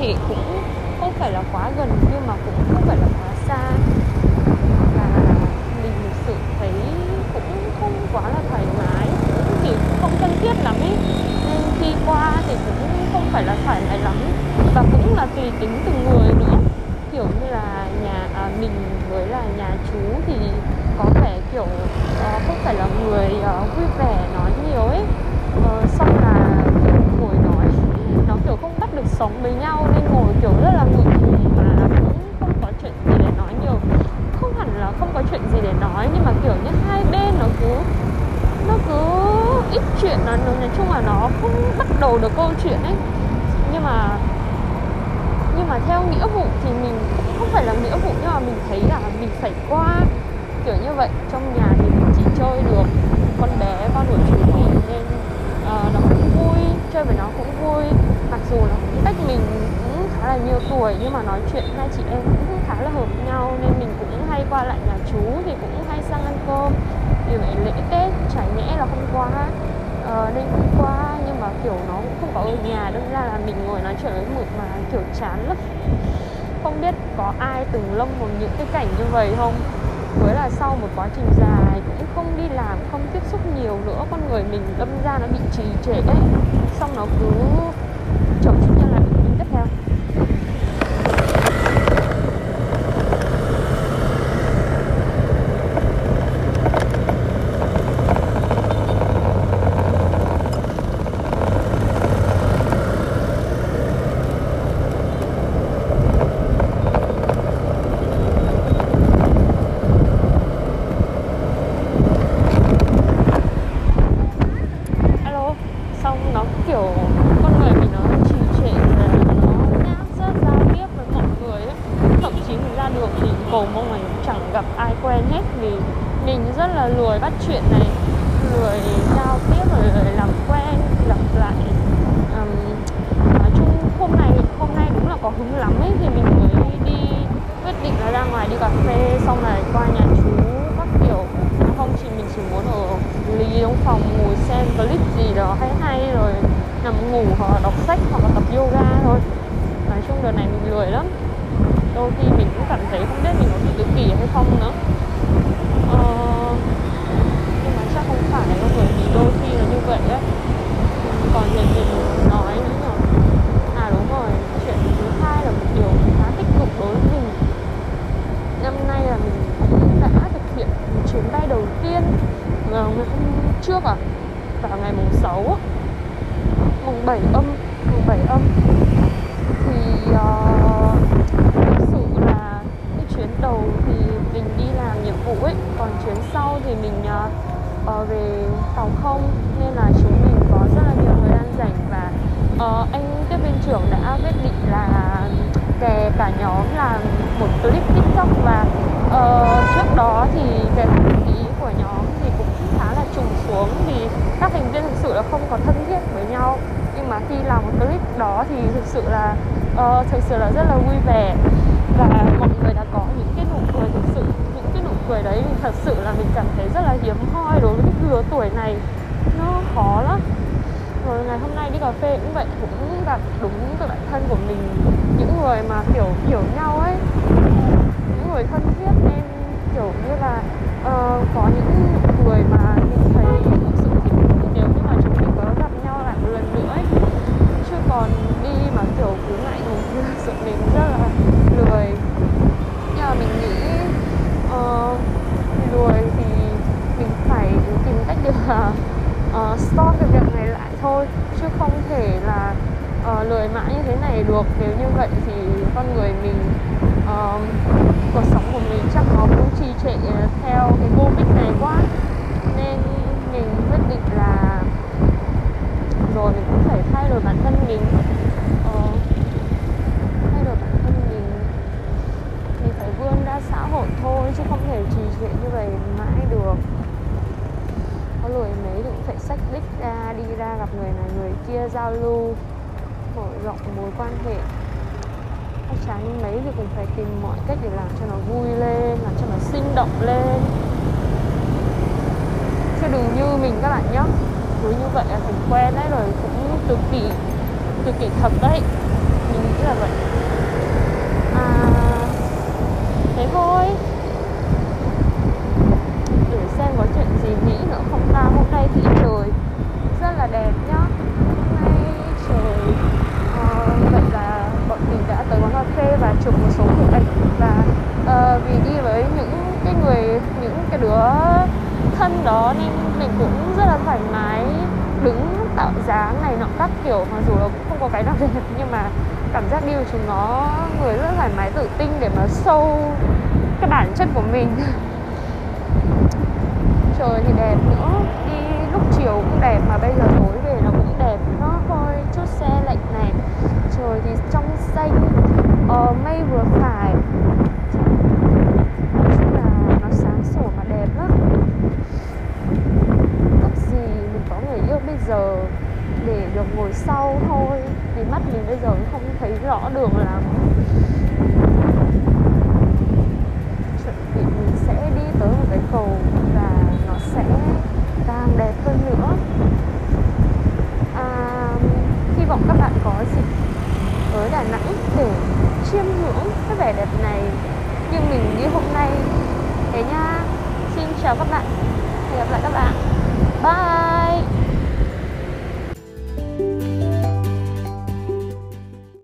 thì cũng không phải là quá gần nhưng mà cũng không phải là quá xa. Và mình thực sự thấy cũng không quá là thoải mái cũng kiểu không thân thiết lắm ấy nên khi qua thì cũng không phải là thoải mái lắm. Và cũng là tùy tính từng người nữa. Kiểu như là nhà à, mình với là nhà chú thì có vẻ kiểu ờ, không phải là người ờ, vui vẻ nói nhiều ấy. Ờ, xong là kiểu ngồi nói nó kiểu không bắt được sống với nhau nên ngồi kiểu rất là ngượng ngùng và cũng không có chuyện gì để nói nhiều không hẳn là không có chuyện gì để nói nhưng mà kiểu như hai bên nó cứ nó cứ ít chuyện nó nó- nói chung là nó không bắt đầu được câu chuyện ấy. Nhưng mà nhưng mà theo nghĩa vụ thì mình cũng không phải là nghĩa vụ nhưng mà mình thấy là mình phải qua kiểu như vậy. Trong nhà thì mình chỉ chơi được con bé con của chú mình nên uh, nó cũng vui chơi với nó cũng vui. Mặc dù nó cũng cách mình cũng khá là nhiều tuổi nhưng mà nói chuyện hai chị em cũng khá là hợp nhau nên mình cũng hay qua lại nhà chú thì cũng hay sang ăn cơm. Vì vậy lễ tết chả nhẽ là không qua uh, ờ, nên cũng kiểu nó cũng không có ở nhà, đâm ra là mình ngồi nói chuyện với mực mà kiểu chán lắm không biết có ai từng lâm vào những cái cảnh như vậy không với là sau một quá trình dài cũng không đi làm, không tiếp xúc nhiều nữa, con người mình đâm ra nó bị trì trệ ấy xong nó cứ chậm chút nhân là mình tiếp theo alo xong nó kiểu con người mình nó trì trệ và nó nhát rất giao tiếp với mọi người ấy thậm chí mình ra đường thì cầu mong mình chẳng gặp ai quen hết vì mình rất là lười bắt chuyện này lười giao tiếp rồi làm quen gặp lại. Um, nói chung hôm nay hôm nay đúng là có hứng lắm ấy thì mình mới đi quyết định là ra ngoài đi cà phê xong rồi qua nhà chú các kiểu. Không chỉ mình chỉ muốn ở lý trong phòng ngồi xem clip gì đó hay hay rồi nằm ngủ hoặc là đọc sách hoặc là tập yoga thôi. Nói chung đợt này mình lười lắm. Đôi khi mình cũng cảm thấy không biết mình có bị tự kỷ hay không nữa. Ờ, nhưng mà chắc không phải đâu bởi vì đôi khi là như vậy đấy còn chuyện gì nói nữa nhỉ à đúng rồi chuyện thứ hai là một điều khá tích cực đối với mình năm nay là mình cũng đã thực hiện một chuyến tiên ngày hôm trước à? Vào ngày mùng 6 mùng 7 âm mùng 7 âm. Thì uh, thực sự là cái chuyến đầu thì mình đi làm nhiệm vụ ấy còn chuyến sau thì mình uh, về tàu không nên là chúng mình có rất là nhiều thời gian rảnh và uh, anh tiếp viên trưởng đã quyết định là kè cả nhóm làm một clip tiktok và uh, trước đó thì cái không khí của nhóm thì cũng khá là trùng xuống vì các thành viên thực sự là không có thân thiết với nhau. Nhưng mà khi làm một clip đó thì thực sự là uh, thực sự là rất là vui vẻ. Và mọi người đã có những cái nụ cười thực sự những cái nụ cười đấy thì thật sự là mình cảm thấy rất là hiếm hoi đối với cái lứa tuổi này. Nó khó lắm. Rồi ngày hôm nay đi cà phê cũng vậy cũng gặp đúng cái bạn thân của mình. Những người mà kiểu hiểu nhau ấy. Những người thân thiết nên kiểu như là uh, có những người mà mình thấy uh, stop cái việc này lại thôi chứ không thể là uh, lười mãi như thế này được. Nếu như vậy thì con người mình uh, cuộc sống của mình chắc có lười mấy thì cũng phải sách đích ra, đi ra gặp người này, người kia giao lưu, mở rộng mối quan hệ. Chắc chắn mấy thì cũng phải tìm mọi cách để làm cho nó vui lên, làm cho nó sinh động lên. Chứ đừng như mình các bạn nhé. Cứ như vậy là thành quen đấy, rồi cũng từ kỷ từ kỷ thật đấy. Mình nghĩ là vậy. À thế thôi để xem có chuyện gì nghĩ nữa không ta hôm nay thì trời rất là đẹp nhá hôm nay trời uh, vậy là bọn mình đã tới quán cà phê và chụp một số hình ảnh và uh, vì đi với những cái người những cái đứa thân đó nên mình cũng rất là thoải mái đứng tạo dáng này nọ các kiểu. Mặc dù là cũng không có cái nào đẹp nhưng mà cảm giác đi của chúng nó người rất thoải mái tự tin để mà sâu cái bản chất của mình. Trời thì đẹp nữa. Đi lúc chiều cũng đẹp mà bây giờ tối về nó cũng đẹp. Nó thôi chút xe lạnh này. Trời thì trong xanh ờ, mây vừa phải nói chung là nó sáng sủa mà đẹp lắm ước gì mình có người yêu bây giờ để được ngồi sau thôi vì mắt mình bây giờ không thấy rõ đường lắm chuẩn bị mình sẽ đi tới một cái cầu và nó sẽ càng đẹp hơn nữa à, hy vọng các bạn có dịp tới Đà Nẵng để chiêm ngưỡng cái vẻ đẹp này như mình như hôm nay. Thế nha. Xin chào các bạn. Hẹn gặp lại các bạn. Bye.